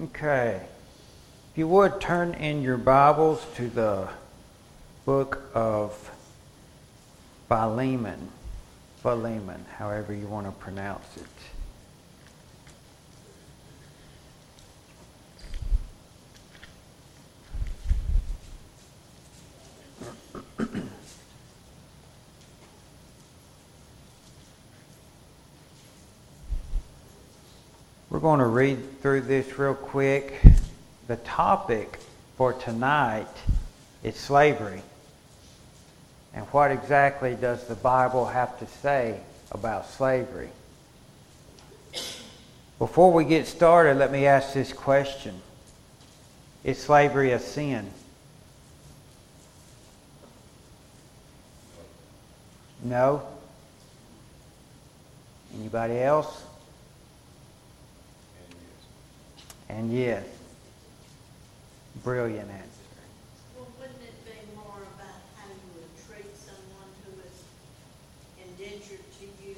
Okay. If you would turn in your Bibles to the book of Philemon. Philemon, however you want to pronounce it. Going to read through this real quick. The topic for tonight is slavery. And what exactly does the Bible have to say about slavery? Before we get started, let me ask this question Is slavery a sin? No? Anybody else? And yes. Brilliant answer. Well, wouldn't it be more about how you would treat someone who is indentured to you?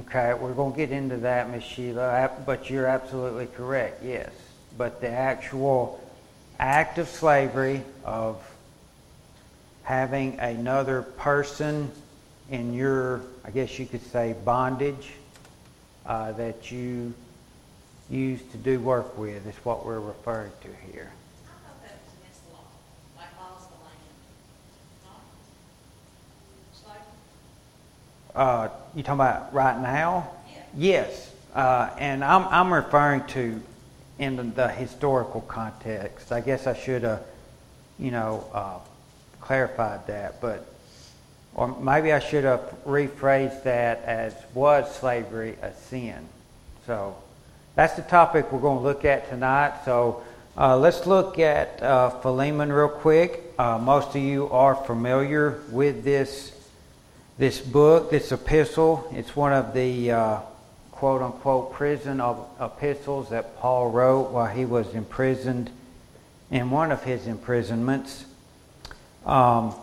Okay, we're going to get into that, Miss Sheila, but you're absolutely correct, yes. But the actual act of slavery, of having another person in your, I guess you could say, bondage uh, that you used to do work with is what we're referring to here. Uh, you talking about right now? Yeah. Yes, uh, and I'm, I'm referring to in the, the historical context. I guess I should have, you know, uh, clarified that, but or maybe I should have rephrased that as was slavery a sin? So that's the topic we're going to look at tonight. So uh, let's look at uh, Philemon real quick. Uh, most of you are familiar with this this book, this epistle. It's one of the uh, quote unquote prison of epistles that Paul wrote while he was imprisoned in one of his imprisonments. Um,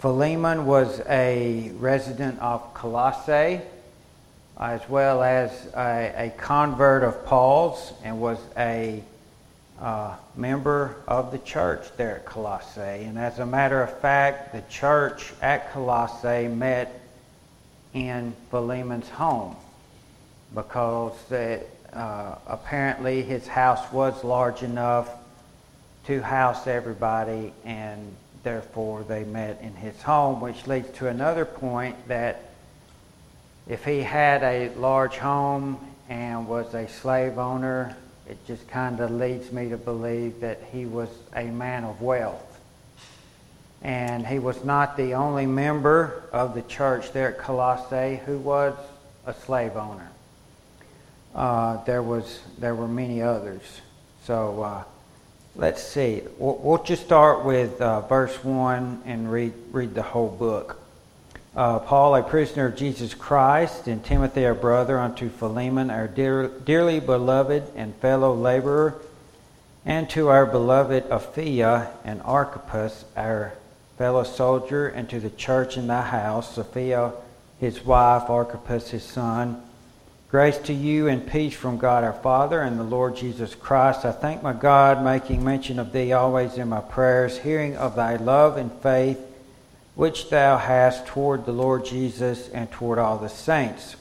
Philemon was a resident of Colossae as well as a, a convert of Paul's and was a uh, member of the church there at Colossae. And as a matter of fact, the church at Colossae met in Philemon's home because uh, apparently his house was large enough to house everybody, and therefore they met in his home, which leads to another point that if he had a large home and was a slave owner, it just kind of leads me to believe that he was a man of wealth. And he was not the only member of the church there at Colossae who was a slave owner. Uh, there was there were many others. So uh, let's see. We'll, we'll, just start with uh, verse one and read read the whole book uh, Paul, a prisoner of Jesus Christ, and Timothy, our brother, unto Philemon, our dear, dearly beloved and fellow laborer, and to our beloved Apphia and Archippus, our fellow soldier, and to the church in thy house, Sophia, his wife, Archippus, his son. Grace to you and peace from God our Father and the Lord Jesus Christ. I thank my God, making mention of thee always in my prayers, hearing of thy love and faith which thou hast toward the Lord Jesus and toward all the saints,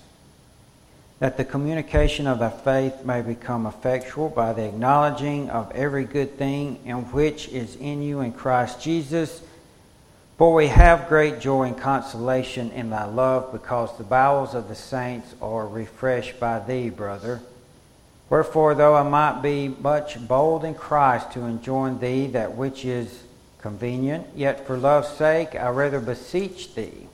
that the communication of thy faith may become effectual by the acknowledging of every good thing in which is in you in Christ Jesus. For we have great joy and consolation in thy love, because the bowels of the saints are refreshed by thee, brother. Wherefore, though I might be much bold in Christ to enjoin thee that which is convenient, yet for love's sake I rather beseech thee,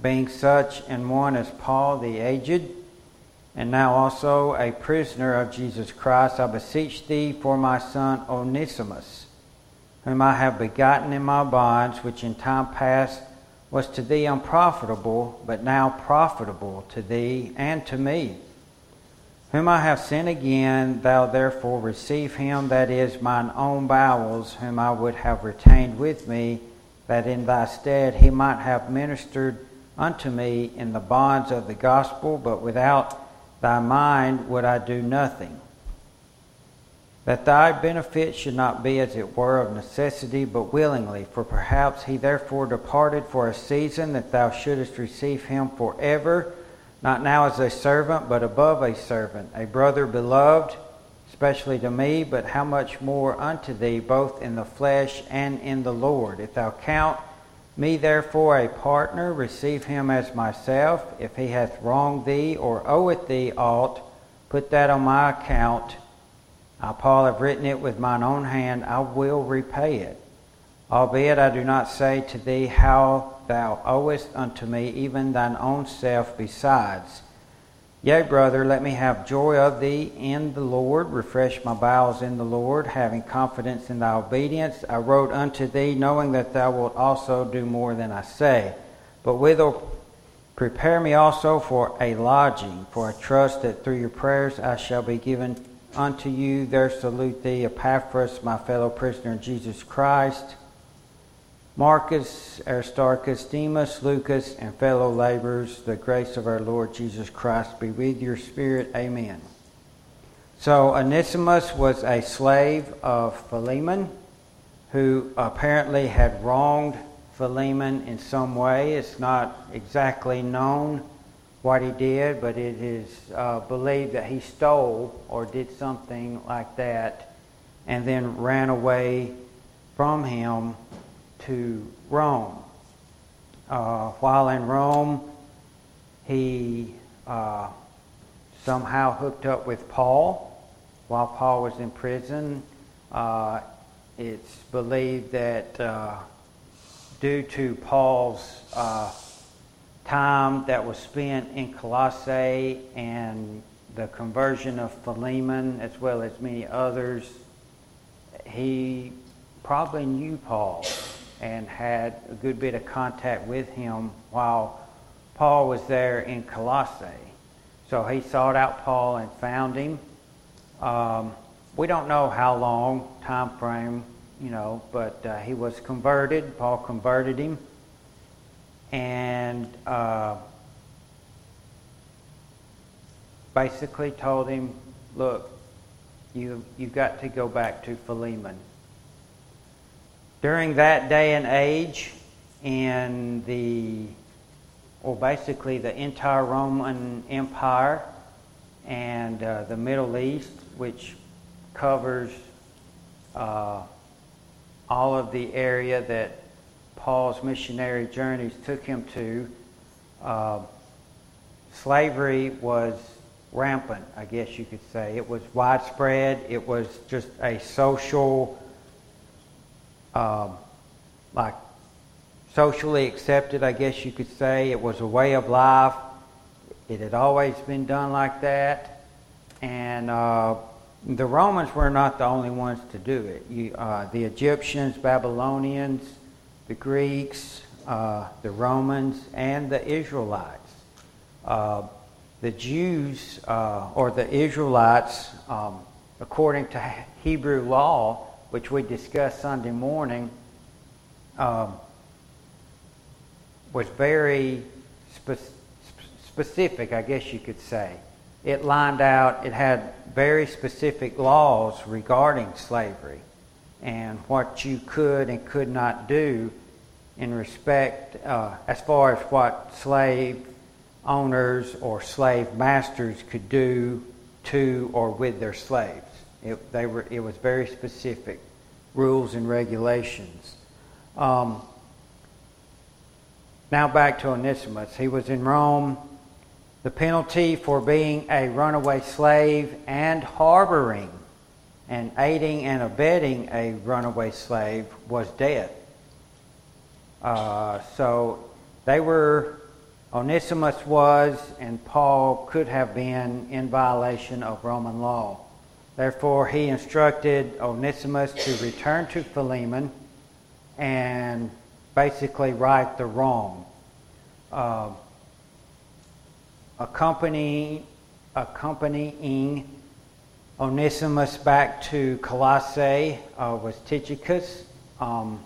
being such an one as Paul the aged, and now also a prisoner of Jesus Christ, I beseech thee for my son Onesimus, whom I have begotten in my bonds, which in time past was to thee unprofitable, but now profitable to thee and to me whom I have sent again, thou therefore receive him, that is mine own bowels, whom I would have retained with me, that in thy stead he might have ministered unto me in the bonds of the gospel, but without thy mind would I do nothing. that thy benefit should not be as it were of necessity, but willingly. For perhaps he therefore departed for a season, that thou shouldest receive him for ever, not now as a servant, but above a servant, a brother beloved, especially to me, but how much more unto thee, both in the flesh and in the Lord. If thou count me therefore a partner, receive him as myself. If he hath wronged thee or oweth thee aught, put that on my account. I, Paul, have written it with mine own hand, I will repay it. Albeit I do not say to thee how thou owest unto me even thine own self besides. Yea, brother, let me have joy of thee in the Lord, refresh my bowels in the Lord, having confidence in thy obedience. I wrote unto thee, knowing that thou wilt also do more than I say. But withal prepare me also for a lodging, for I trust that through your prayers I shall be given unto you there salute thee, Epaphras, my fellow prisoner in Jesus Christ, Marcus, Aristarchus, Demas, Lucas, and fellow laborers, the grace of our Lord Jesus Christ be with your spirit. Amen. So Onesimus was a slave of Philemon who apparently had wronged Philemon in some way. It's not exactly known what he did, but it is uh, believed that he stole or did something like that and then ran away from him to Rome. Uh, while in Rome, he uh, somehow hooked up with Paul while Paul was in prison. Uh, it's believed that uh, due to Paul's uh, time that was spent in Colossae and the conversion of Philemon, as well as many others, he probably knew Paul and had a good bit of contact with him while Paul was there in Colossae. So he sought out Paul and found him. Um, we don't know how long time frame, you know, but uh, he was converted. Paul converted him and uh, basically told him, look, you, you've got to go back to Philemon. During that day and age, in the, or basically the entire Roman Empire and uh, the Middle East, which covers uh, all of the area that Paul's missionary journeys took him to, uh, slavery was rampant, I guess you could say. It was widespread. It was just a social, um, like socially accepted, I guess you could say. It was a way of life. It had always been done like that. And uh, the Romans were not the only ones to do it. You, uh, the Egyptians, Babylonians, the Greeks, uh, the Romans, and the Israelites. Uh, the Jews uh, or the Israelites, um, according to Hebrew law, which we discussed Sunday morning, um, was very spe- specific, I guess you could say. It lined out, it had very specific laws regarding slavery and what you could and could not do in respect uh, as far as what slave owners or slave masters could do to or with their slaves. It, they were, it was very specific rules and regulations. Um, now back to Onesimus. He was in Rome. The penalty for being a runaway slave and harboring and aiding and abetting a runaway slave was death. Uh, so they were, Onesimus was, and Paul could have been in violation of Roman law. Therefore, he instructed Onesimus to return to Philemon and basically right the wrong. Uh, accompanying, accompanying Onesimus back to Colossae uh, was Tychicus, um,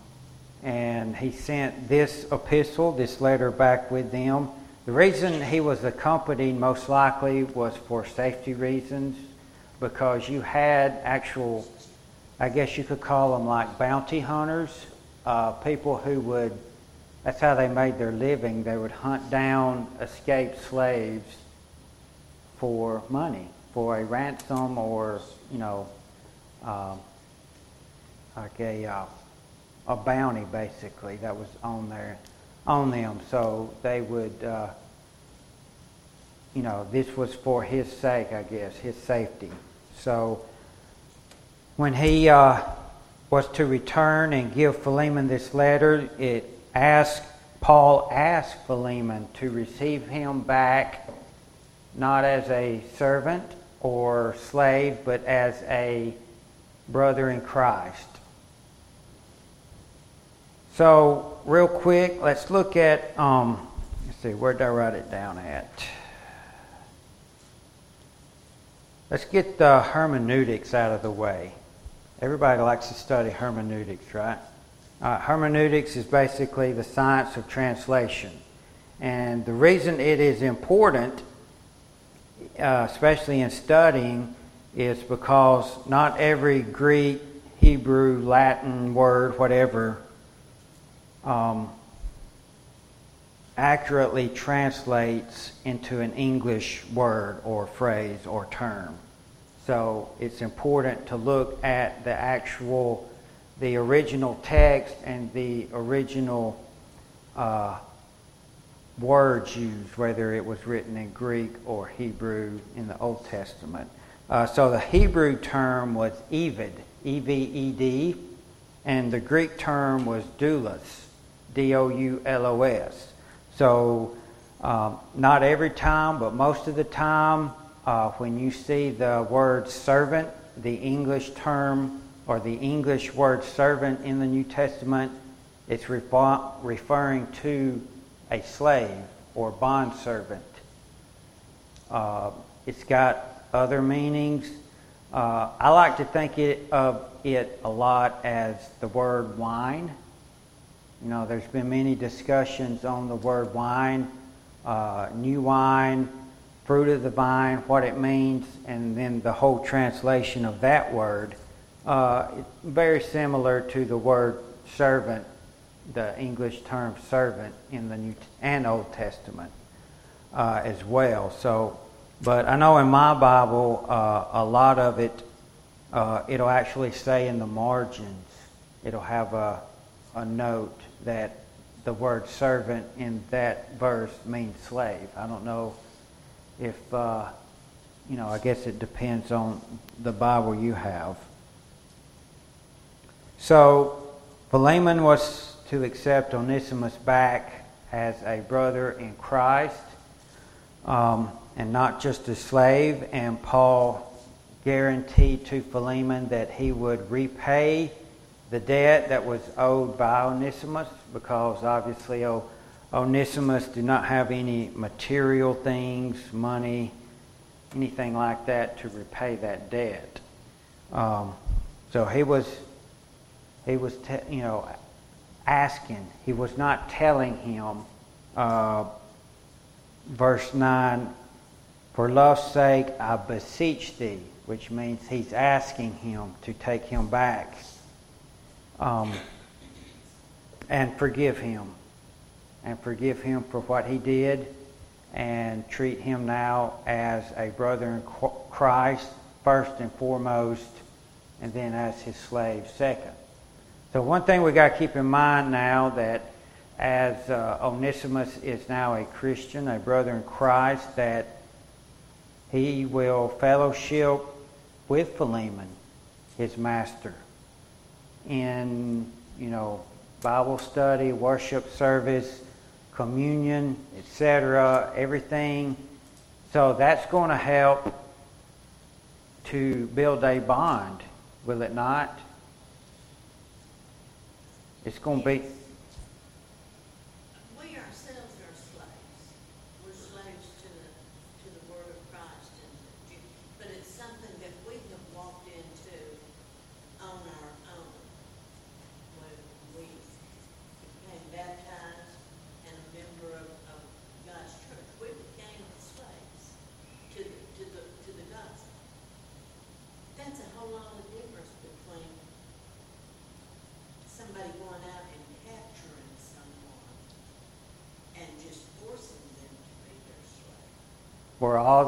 and he sent this epistle, this letter, back with them. The reason he was accompanied most likely was for safety reasons. Because you had actual, I guess you could call them like bounty hunters, uh, people who would, that's how they made their living. They would hunt down escaped slaves for money, for a ransom or, you know, um, like a, uh, a bounty basically that was on there, on them. So they would, uh, you know, this was for his sake, I guess, his safety. So when he uh, was to return and give Philemon this letter, it asked Paul asked Philemon to receive him back not as a servant or slave, but as a brother in Christ. So, real quick, let's look at, um, let's see, where did I write it down at? Let's get the hermeneutics out of the way. Everybody likes to study hermeneutics, right? Uh, hermeneutics is basically the science of translation. And the reason it is important, uh, especially in studying, is because not every Greek, Hebrew, Latin word, whatever, um, accurately translates into an English word or phrase or term. So it's important to look at the actual, the original text and the original uh, words used, whether it was written in Greek or Hebrew in the Old Testament. Uh, so the Hebrew term was Eved, E V E D, and the Greek term was doulos, D O U L O S. So, um, not every time, but most of the time, uh, when you see the word servant, the English term or the English word servant in the New Testament, it's refer- referring to a slave or bondservant. Uh, it's got other meanings. Uh, I like to think it, of it a lot as the word wine. You know, there's been many discussions on the word wine, uh, new wine, fruit of the vine, what it means, and then the whole translation of that word. Uh, very similar to the word servant, the English term servant in the New and Old Testament uh, as well. So, but I know in my Bible, uh, a lot of it, uh, it'll actually say in the margins, it'll have a, a note that the word servant in that verse means slave. I don't know if, uh, you know, I guess it depends on the Bible you have. So, Philemon was to accept Onesimus back as a brother in Christ um, and not just a slave. And Paul guaranteed to Philemon that he would repay the debt that was owed by Onesimus because obviously Onesimus did not have any material things, money, anything like that to repay that debt. Um, so he was, he was, te- you know, asking. He was not telling him. Uh, verse nine, for love's sake I beseech thee, which means he's asking him to take him back um, and forgive him. And forgive him for what he did and treat him now as a brother in Christ, first and foremost, and then as his slave, second. So, one thing we got to keep in mind now that as uh, Onesimus is now a Christian, a brother in Christ, that he will fellowship with Philemon, his master in, you know, Bible study, worship service, communion, etc., everything. So that's going to help to build a bond, will it not? It's going to be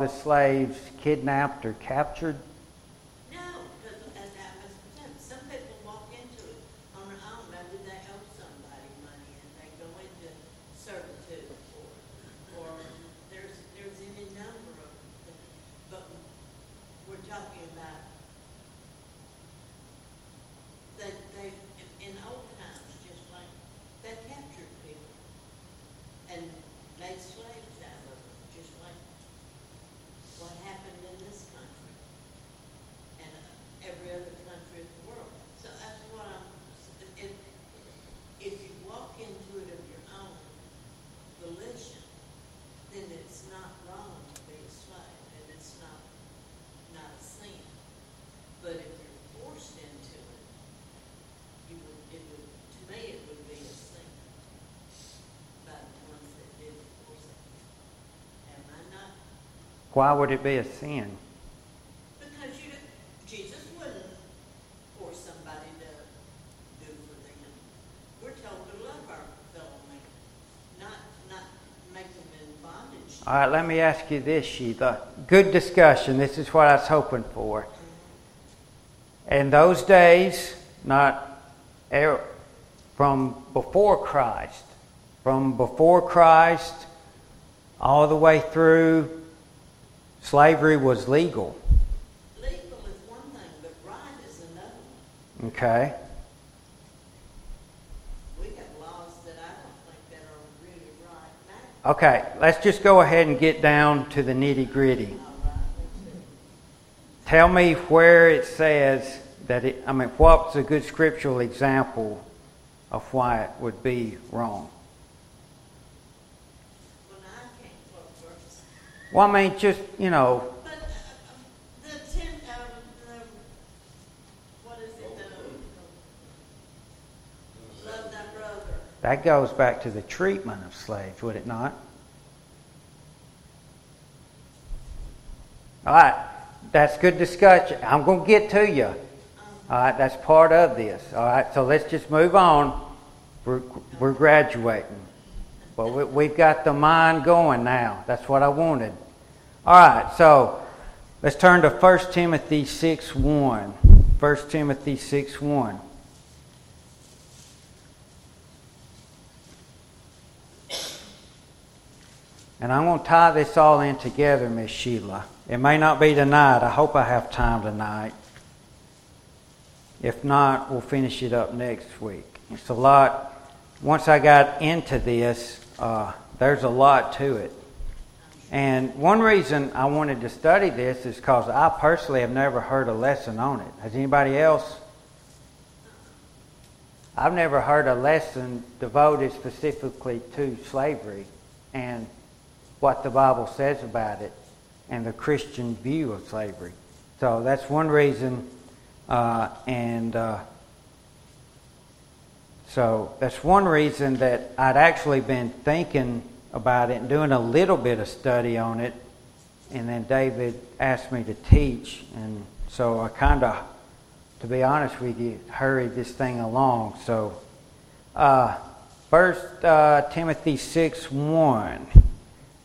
the slaves kidnapped or captured? No, because was saying, some people walk into it on their own, maybe they owe somebody money and they go into servitude or, there's, there's any number of, but we're talking about they, they, in old times, just like, they captured people and made slaves out of them, just like what happened in this country and uh, every other country of the world. So that's what I'm, if, if you walk into it of your own volition, then it's not wrong to be a slave, and it's not, not a sin. But if you're forced into it, you would, it would, to me, it would be a sin by the ones that did force it. Am I not Why would it be a sin? because you, Jesus wouldn't force somebody to do for them. We're told to love our fellow man, not, not make them in bondage. All right, let me ask you this, Sheila. Good discussion. This is what I was hoping for. In those days, not er- from before Christ, from before Christ all the way through, slavery was legal. Legal is one thing, but right is another. Okay? We have laws that I don't think that are really right now. Okay, let's just go ahead and get down to the nitty gritty. Right. Tell me where it says that it, I mean, what's a good scriptural example of why it would be wrong? Well, now I can't quote verses. Well, I mean, just, you know, But, uh, uh, the ten, um, um, what is it, the, love thy brother. that goes back to the treatment of slaves, would it not? All right, that's good discussion. I'm going to get to you. All right, that's part of this. All right, so let's just move on. We're, we're graduating. But we, we've got the mind going now. That's what I wanted. All right, so let's turn to 1 Timothy 6 1. 1 Timothy 6 1. And I'm going to tie this all in together, Miss Sheila. It may not be tonight. I hope I have time tonight. If not, we'll finish it up next week. It's a lot. Once I got into this, uh, there's a lot to it. And one reason I wanted to study this is because I personally have never heard a lesson on it. Has anybody else? I've never heard a lesson devoted specifically to slavery and what the Bible says about it and the Christian view of slavery. So that's one reason. Uh, and uh, so that's one reason that I'd actually been thinking about it and doing a little bit of study on it. And then David asked me to teach. And so I kind of, to be honest with you, hurried this thing along. So, uh, First uh, Timothy 6 1.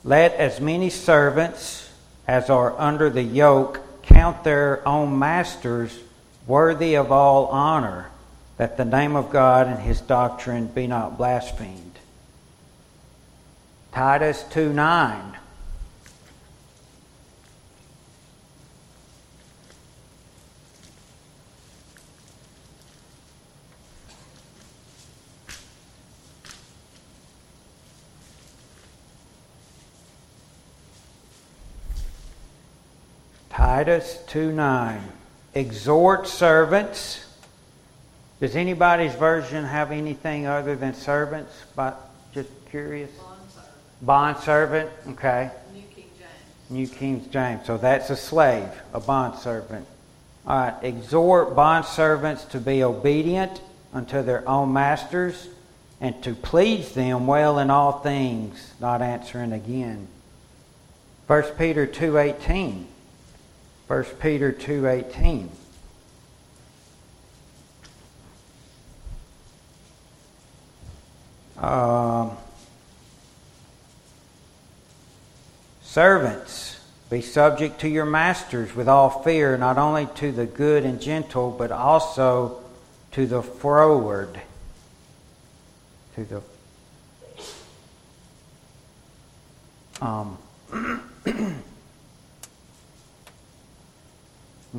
Let as many servants as are under the yoke count their own masters worthy of all honor, that the name of God and his doctrine be not blasphemed. Titus 2 9. Titus 2 9. Exhort servants. Does anybody's version have anything other than servants? But just curious. Bond servant, Bond servant. Okay. New King James. New King James. So that's a slave, a bond servant. All right. Exhort bond servants to be obedient unto their own masters and to please them well in all things, not answering again. 1 Peter 2.18. 1 Peter 2.18. Um, servants, be subject to your masters with all fear, not only to the good and gentle, but also to the froward. To the um,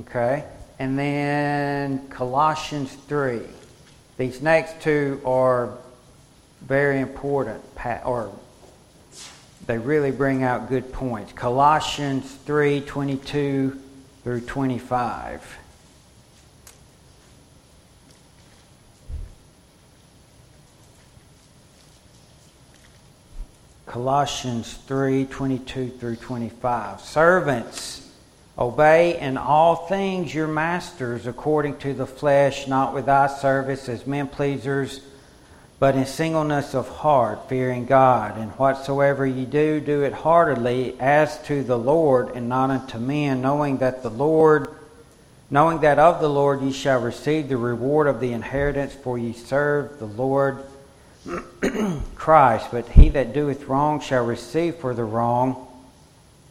okay, and then Colossians three. These next two are very important, or they really bring out good points. Colossians 3 22 through 25. Colossians 3 22 through 25. Servants, obey in all things your masters according to the flesh, not with eye service as men pleasers but in singleness of heart, fearing God. And whatsoever ye do, do it heartily as to the Lord and not unto men, knowing that the Lord, knowing that of the Lord ye shall receive the reward of the inheritance, for ye serve the Lord Christ. But he that doeth wrong shall receive for the wrong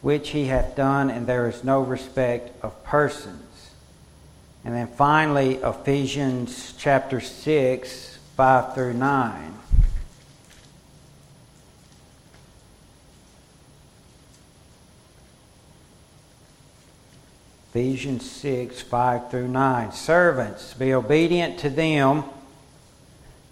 which he hath done, and there is no respect of persons. And then finally, Ephesians chapter 6 5 through 9. Ephesians 6, 5 through 9. Servants, be obedient to them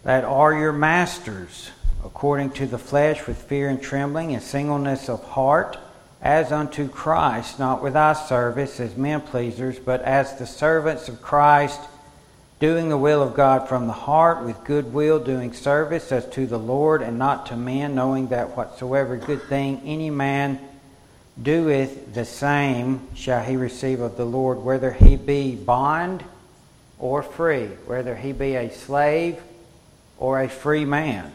that are your masters, according to the flesh, with fear and trembling, and singleness of heart, as unto Christ, not with eye service as men pleasers, but as the servants of Christ doing the will of God from the heart with good will, doing service as to the Lord and not to men, knowing that whatsoever good thing any man doeth, the same shall he receive of the Lord, whether he be bond or free, whether he be a slave or a free man.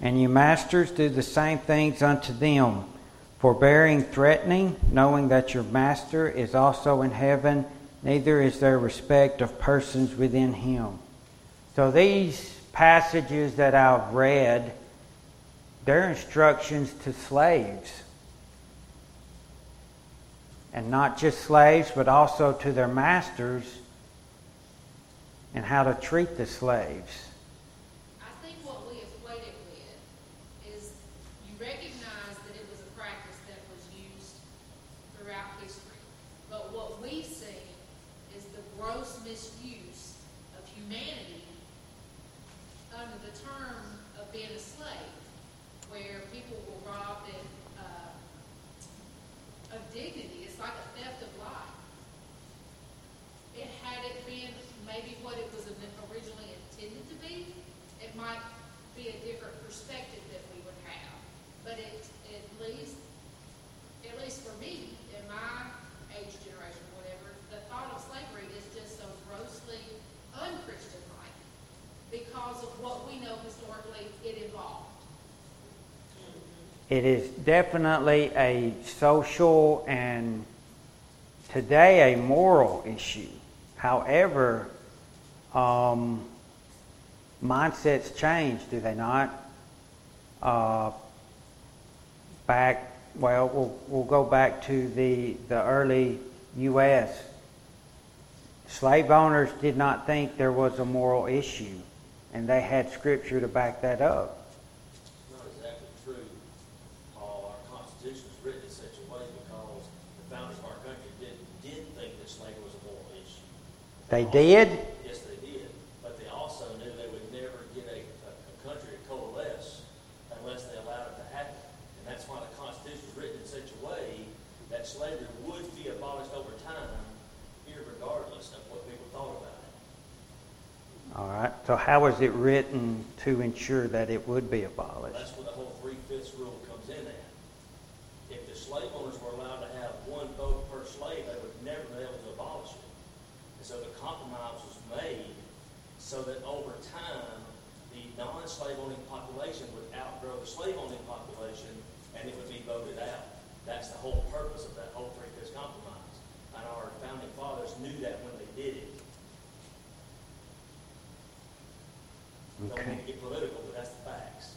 And you masters do the same things unto them, forbearing, threatening, knowing that your master is also in heaven neither is there respect of persons within him. So these passages that I've read, they're instructions to slaves. And not just slaves, but also to their masters and how to treat the slaves. It is definitely a social and today a moral issue. However, um, mindsets change, do they not? Uh, back, well, well, we'll go back to the, the early U.S. Slave owners did not think there was a moral issue, and they had scripture to back that up. They did? Yes, they did. But they also knew they would never get a, a, country to coalesce unless they allowed it to happen. And that's why the Constitution was written in such a way that slavery would be abolished over time, regardless of what people thought about it. All right. So how was it written to ensure that it would be abolished? That's where the whole three-fifths rule comes in at. If the slave owners were allowed to have one vote per slave, they would never be able to abolish it. And so the compromise was made so that over time, the non-slave owning population would outgrow the slave owning population and it would be voted out. That's the whole purpose of that whole three-fifths compromise. And our founding fathers knew that when they did it. Okay. Don't mean to get political, but that's the facts.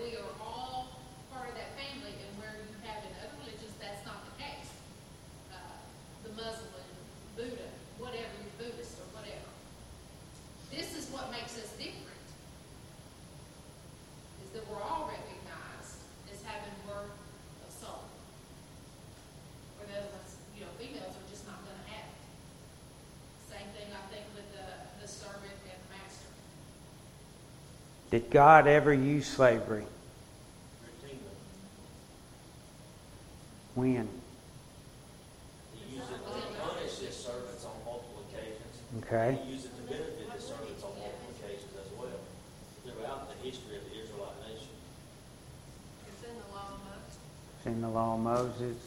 we are all part of that family, and where you have in other religions, that's not the case. Uh, The Muslim, Buddha, whatever, you're Buddhist or whatever. This is what makes us different. Is that we're all recognized as having worth of soul. Or the other ones, you know, females are just not gonna have it. Same thing, I think, with the, the servant and the master. Did God ever use slavery? When? He used it to punish his servants on multiple occasions. Okay. He used it to benefit his servants on multiple occasions as well, throughout the history of the Israelite nation. It's in the law of Moses. It's in the law of Moses.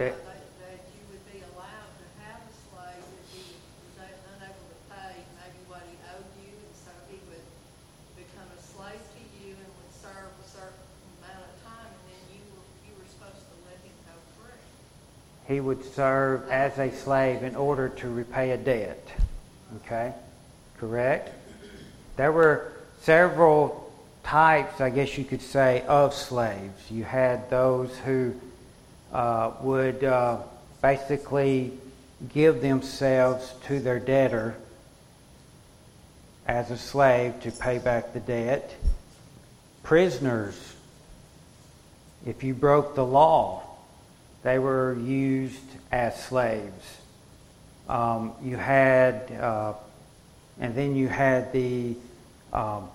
That- That, that you would be allowed to have a slave if he was a- unable to pay maybe what he owed you, and so he would become a slave to you and would serve a certain amount of time, and then you were, you were supposed to let him go free. He would serve as a slave in order to repay a debt. Okay? Correct? There were several types, I guess you could say, of slaves. You had those who uh, would uh, basically give themselves to their debtor as a slave to pay back the debt. Prisoners, if you broke the law, they were used as slaves. Um, you had, uh, and then you had the um,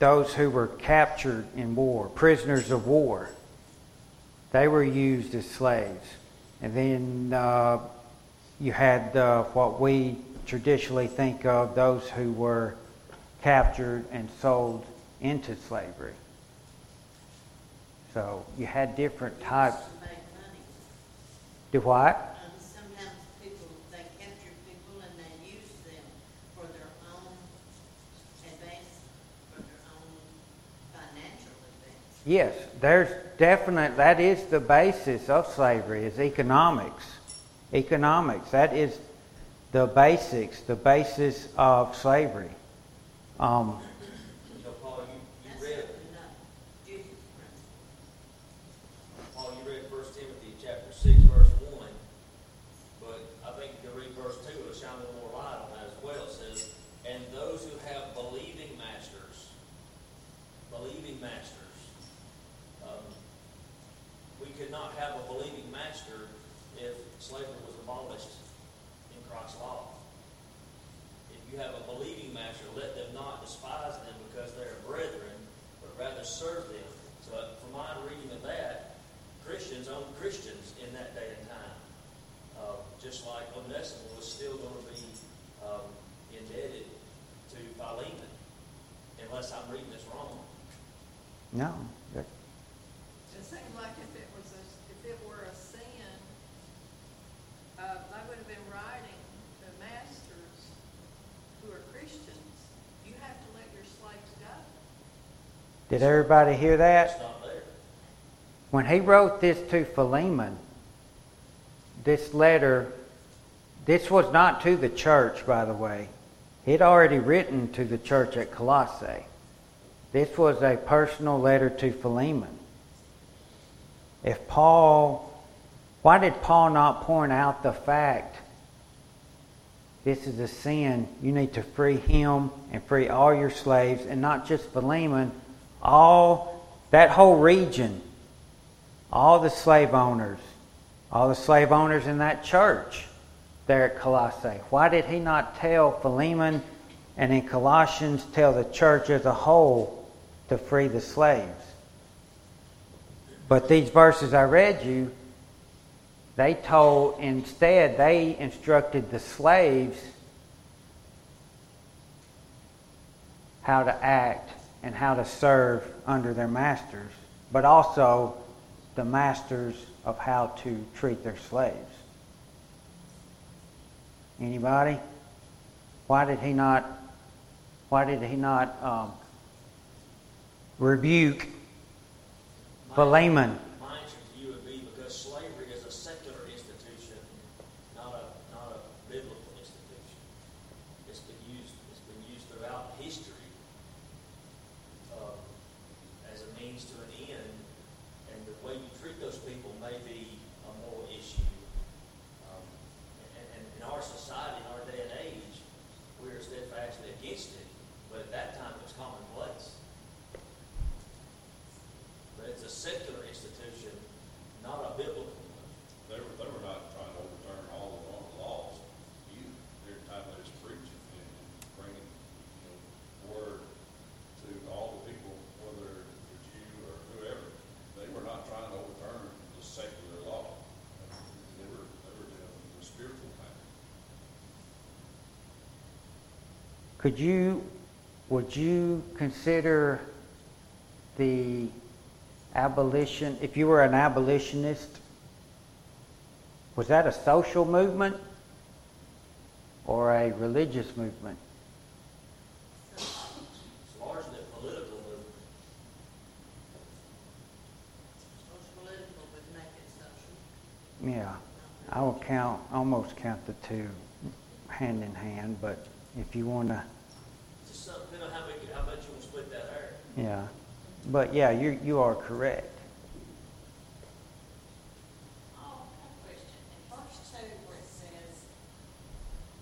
those who were captured in war, prisoners of war. They were used as slaves, and then uh, you had what we traditionally think of those who were captured and sold into slavery. So you had different types. Do what? Sometimes people, they people and they use them for their own advance, for their own financial advance. Yes, there's definite, that is the basis of slavery, is economics. Economics, that is the basics, the basis of slavery. Um, You know, Paul, you, you That's read, certainly not Jesus' principle. Paul, you read First Timothy chapter six, verse one, but I think you can read verse two, it'll shine a little more light on that as well. It says, and those who have believing masters, believing masters. Um, we could not have a believing master if slavery was abolished in Christ's law. If you have a believing master, let them not despise them because they are brethren, but rather serve them. So uh, from my reading of that, Christians own Christians in that day and time. Uh, just like Onesimus was still going to be um, indebted to Philemon, unless I'm reading this wrong. no, It seemed like if it was a, if it were a sin, uh, they would have been writing the masters who are Christians, you have to let your slaves go. did everybody hear that? It's not there. When he wrote this to Philemon, this letter, this was not to the church, by the way. He'd already written to the church at Colossae. This was a personal letter to Philemon. If Paul, why did Paul not point out the fact this is a sin? You need to free him and free all your slaves, and not just Philemon, all that whole region all the slave owners, all the slave owners in that church there at Colossae. Why did he not tell Philemon and in Colossians tell the church as a whole to free the slaves? But these verses I read you, they told, instead, they instructed the slaves how to act and how to serve under their masters, but also the masters of how to treat their slaves. Anybody? Why did he not? Why did he not um, rebuke Philemon? My answer to you would be because slavery is a secular institution, not a, not a biblical institution. It's been used, it's been used throughout history the way you treat those people may be a moral issue. Um, And, and in our society, in our day and age, we're steadfastly against it, but at that time it was commonplace. But it's a secular institution, not a biblical one. They were, they were not trying to overturn all the wrong laws either. Every time they was preaching and bringing, you know, word to all the people, whether the Jew or whoever, they were not trying to overturn the secular law. They were, they were doing the spiritual thing. Could you, would you consider the abolition, if you were an abolitionist, was that a social movement or a religious movement? It's largely a political movement. Social political would make it. Yeah, I would count, almost count the two hand in hand, but if you want to, Just something, depending on how, big- how much you want to split that hair. yeah. But yeah, you, you are correct. Oh, I question. In verse two, where it says,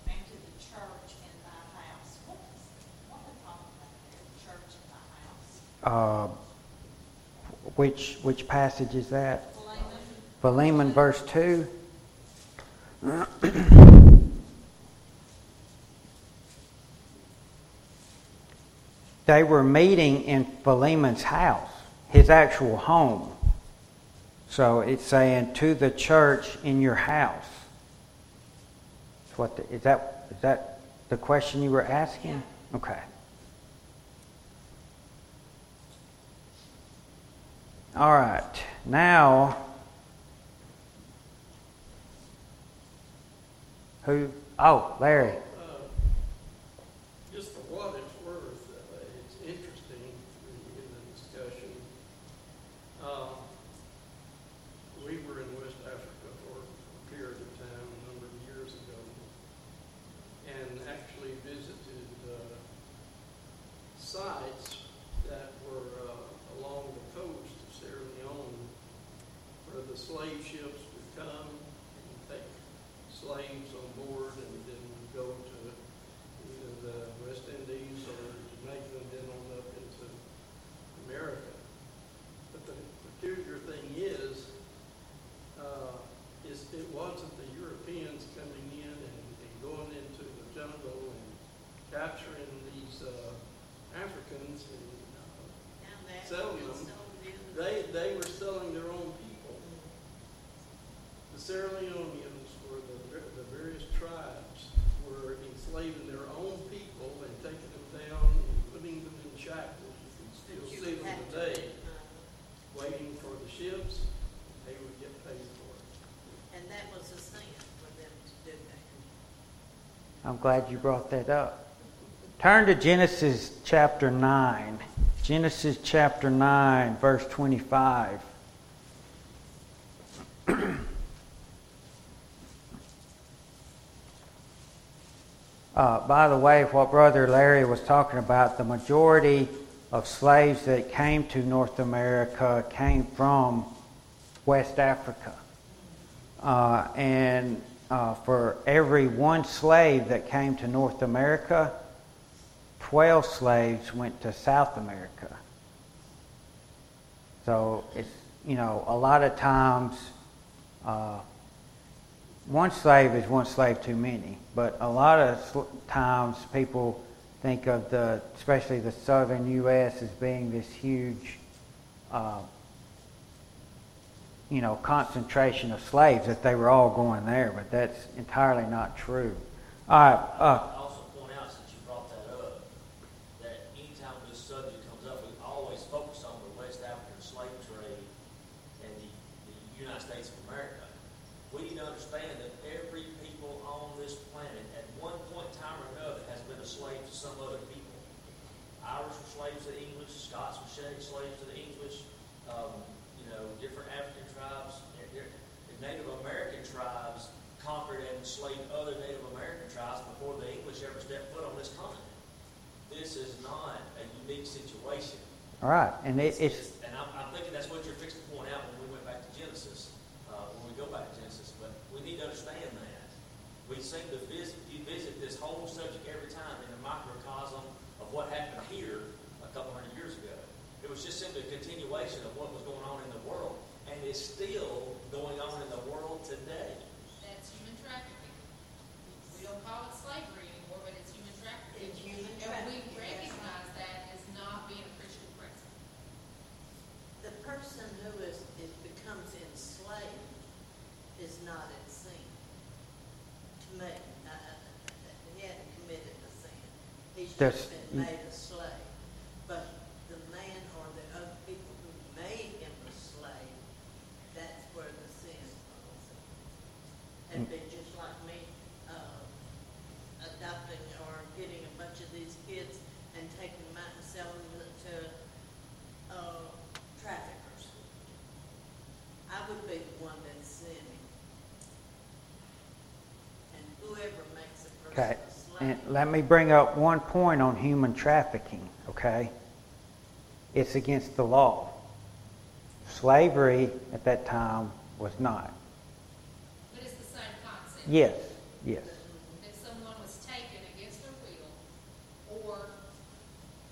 "And to the church in thy house," what is, what are they talking about there, the church in thy house? Uh, which, which passage is that? Philemon, Philemon verse 2. they were meeting in Philemon's house, his actual home. So it's saying to the church in your house. That's what the, is that is that the question you were asking? Okay. All right. Now Who? Oh, Larry. Uh, Just for what it's worth, uh, it's interesting in in the discussion. Um, We were in West Africa for a period of time, a number of years ago, and actually visited uh, sites that were uh, along the coast of Sierra Leone, where the slave ships would come and take slaves on board and then go to either the West Indies or Jamaica and then on up into America. But the peculiar thing is, uh, is it wasn't the Europeans coming in and, and going into the jungle and capturing these, uh, Africans and, uh, Now that Selling was them. sold in. they, they were selling their own people. The Sierra Leoneans were the, the various tribes were enslaving their own people and taking them down and putting them in shackles. You can still But you see them had to, today, uh, waiting for the ships. They would get paid for it. And that was a sin for them to do that. I'm glad you brought that up. Turn to Genesis chapter 9. Genesis chapter 9, verse 25. Uh, by the way, what Brother Larry was talking about, the majority of slaves that came to North America came from West Africa. Uh, and uh, for every one slave that came to North America, 12 slaves went to South America. So it's, you know, a lot of times uh, one slave is one slave too many, but a lot of sl- times people think of the, especially the southern U.S., as being this huge, uh, you know, concentration of slaves that they were all going there, but that's entirely not true. All right, uh, All right, and it, it's. And I'm, I'm, thinking that's what you're fixing to point out when we went back to Genesis, uh, when we go back to Genesis. But we need to understand that we seem to visit, you visit this whole subject every time in a microcosm of what happened here a couple hundred years ago. It was just simply a continuation of what was going on in the world, and is still going on in the world today. That's human trafficking. We don't call it slavery. He's That's- just been made a slave. But the man or the other people who made him a slave, that's where the sin falls in. It'd be just like me, uh, adopting or getting a bunch of these kids and taking them out and selling them to, uh, traffickers. I would be the one that's sinning. And whoever makes a Okay, person a slave. And let me bring up one point on human trafficking, okay? It's against the law. Slavery at that time was not. But it's the same concept. Yes, yes. That someone was taken against their will, or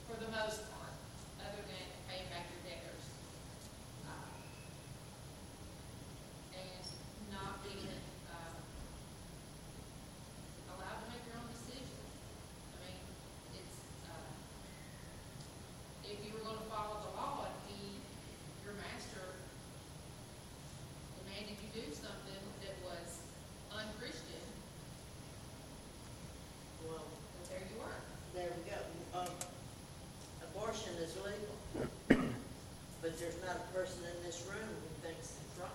for the most part, other than paying back your debtors. uh, And not being, uh, allowed to make your own decisions. I mean, it's, uh, if you were gonna follow the law and he, your master, demanded you do something that was unchristian, Well, well, there you were. there we go. Um, abortion is legal. But there's not a person in this room who thinks it's right.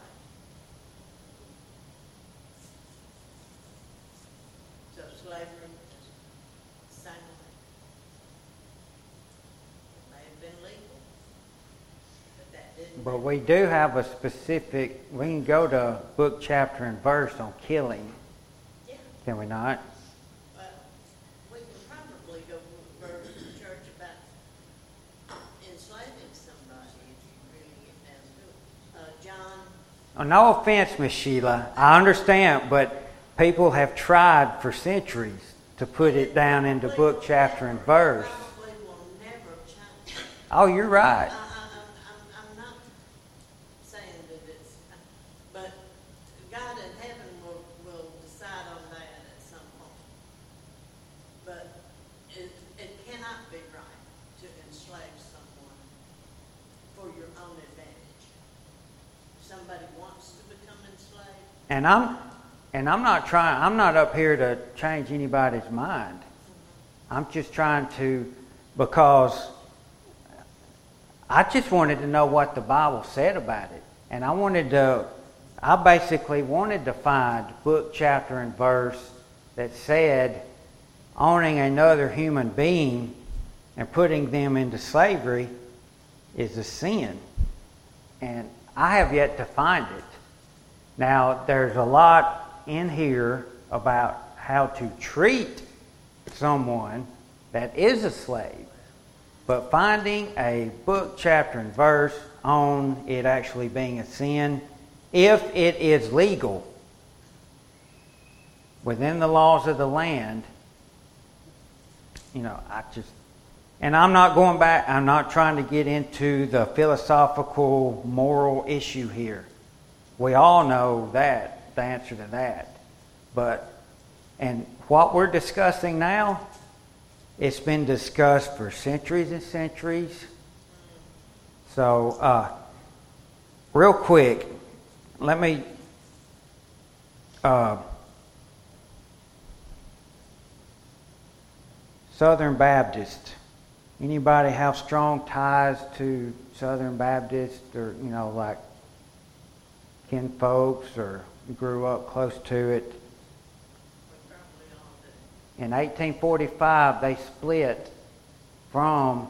So slavery is same way. It may have been legal, but that didn't. But we do have a specific, we can go to book, chapter, and verse on killing, Yeah, can we not? well, we can probably go further to church about enslaving somebody if you really get down to it. Uh, John No offense, Miss Sheila, I understand, but people have tried for centuries to put it down into book, chapter, and verse. Oh, you're right. I'm, not saying that it's, but God in heaven will, will decide on that at some point. But it cannot be right to enslave someone for your own advantage. Somebody wants to become enslaved, And I'm, and I'm not trying, I'm not up here to change anybody's mind. Mm-hmm. I'm just trying to, because I just wanted to know what the Bible said about it. And I wanted to, I basically wanted to find book, chapter, and verse that said owning another human being and putting them into slavery is a sin. And I have yet to find it. Now, there's a lot in here about how to treat someone that is a slave, but finding a book, chapter, and verse on it actually being a sin, if it is legal within the laws of the land, you know, I just, and I'm not going back, I'm not trying to get into the philosophical, moral issue here. We all know that, the answer to that. But, and what we're discussing now, it's been discussed for centuries and centuries. So, uh, real quick, let me uh, Southern Baptist. Anybody have strong ties to Southern Baptist or, you know, like kin folks or grew up close to it? In 1845, they split from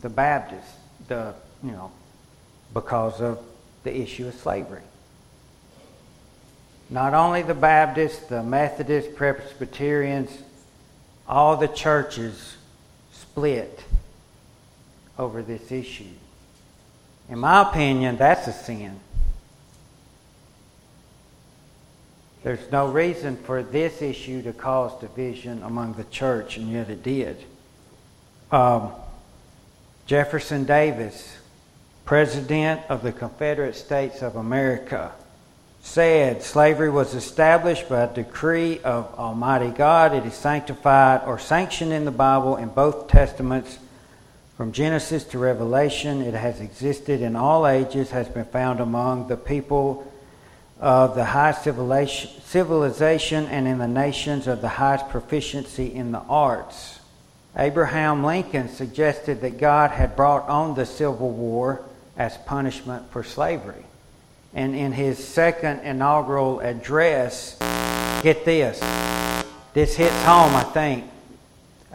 the Baptists, the, you know, because of the issue of slavery. Not only the Baptists, the Methodists, Presbyterians, all the churches split over this issue. In my opinion, that's a sin. There's no reason for this issue to cause division among the church, and yet it did. Um, Jefferson Davis, President of the Confederate States of America, said slavery was established by a decree of Almighty God. It is sanctified or sanctioned in the Bible in both Testaments from Genesis to Revelation. It has existed in all ages, has been found among the people of the highest civilization and in the nations of the highest proficiency in the arts. Abraham Lincoln suggested that God had brought on the Civil War as punishment for slavery. And in his second inaugural address, get this, this hits home, I think.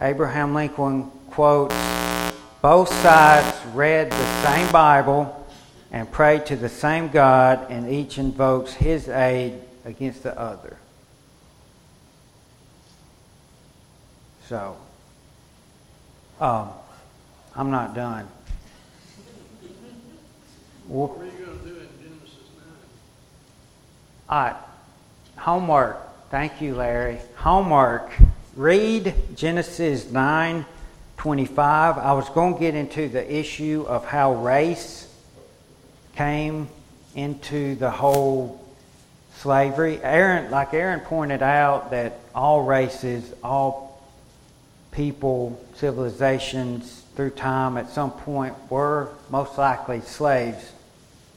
Abraham Lincoln quotes Both sides read the same Bible and prayed to the same God, and each invokes his aid against the other. So, um, I'm not done. What are you gonna do in Genesis nine? Right. Homework. Thank you, Larry. Homework. Read Genesis 9 25. I was going to get into the issue of how race came into the whole slavery. Aaron, like Aaron pointed out, that all races, all people, civilizations through time at some point were most likely slaves.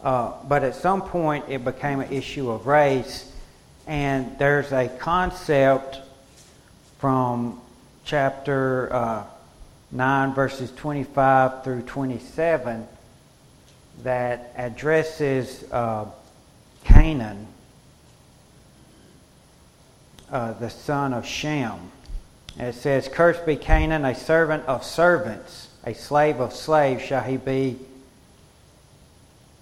Uh, but at some point, it became an issue of race, and there's a concept from chapter uh, 9, verses 25 through 27, that addresses uh, Canaan, uh, the son of Shem. And it says, Cursed be Canaan, a servant of servants, a slave of slaves shall he be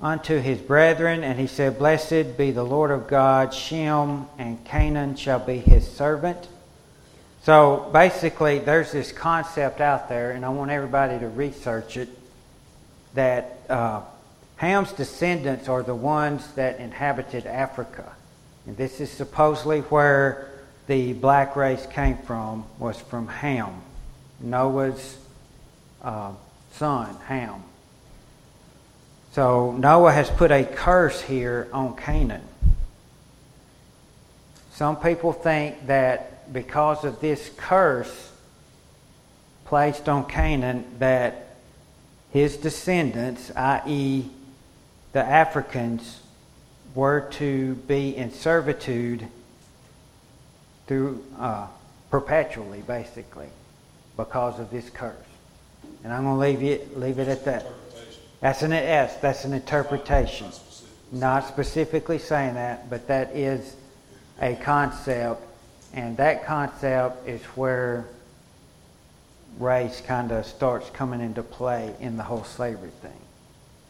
unto his brethren, and he said, Blessed be the Lord of God, Shem and Canaan shall be his servant. So basically, there's this concept out there, and I want everybody to research it that uh, Ham's descendants are the ones that inhabited Africa. And this is supposedly where the black race came from, was from Ham, Noah's uh, son, Ham. So Noah has put a curse here on Canaan. Some people think that because of this curse placed on Canaan, that his descendants, i.e., the Africans, were to be in servitude through uh, perpetually, basically, because of this curse. And I'm going to leave it leave it at that. That's an yes, that's an interpretation. Not specifically saying that, but that is a concept, and that concept is where race kind of starts coming into play in the whole slavery thing.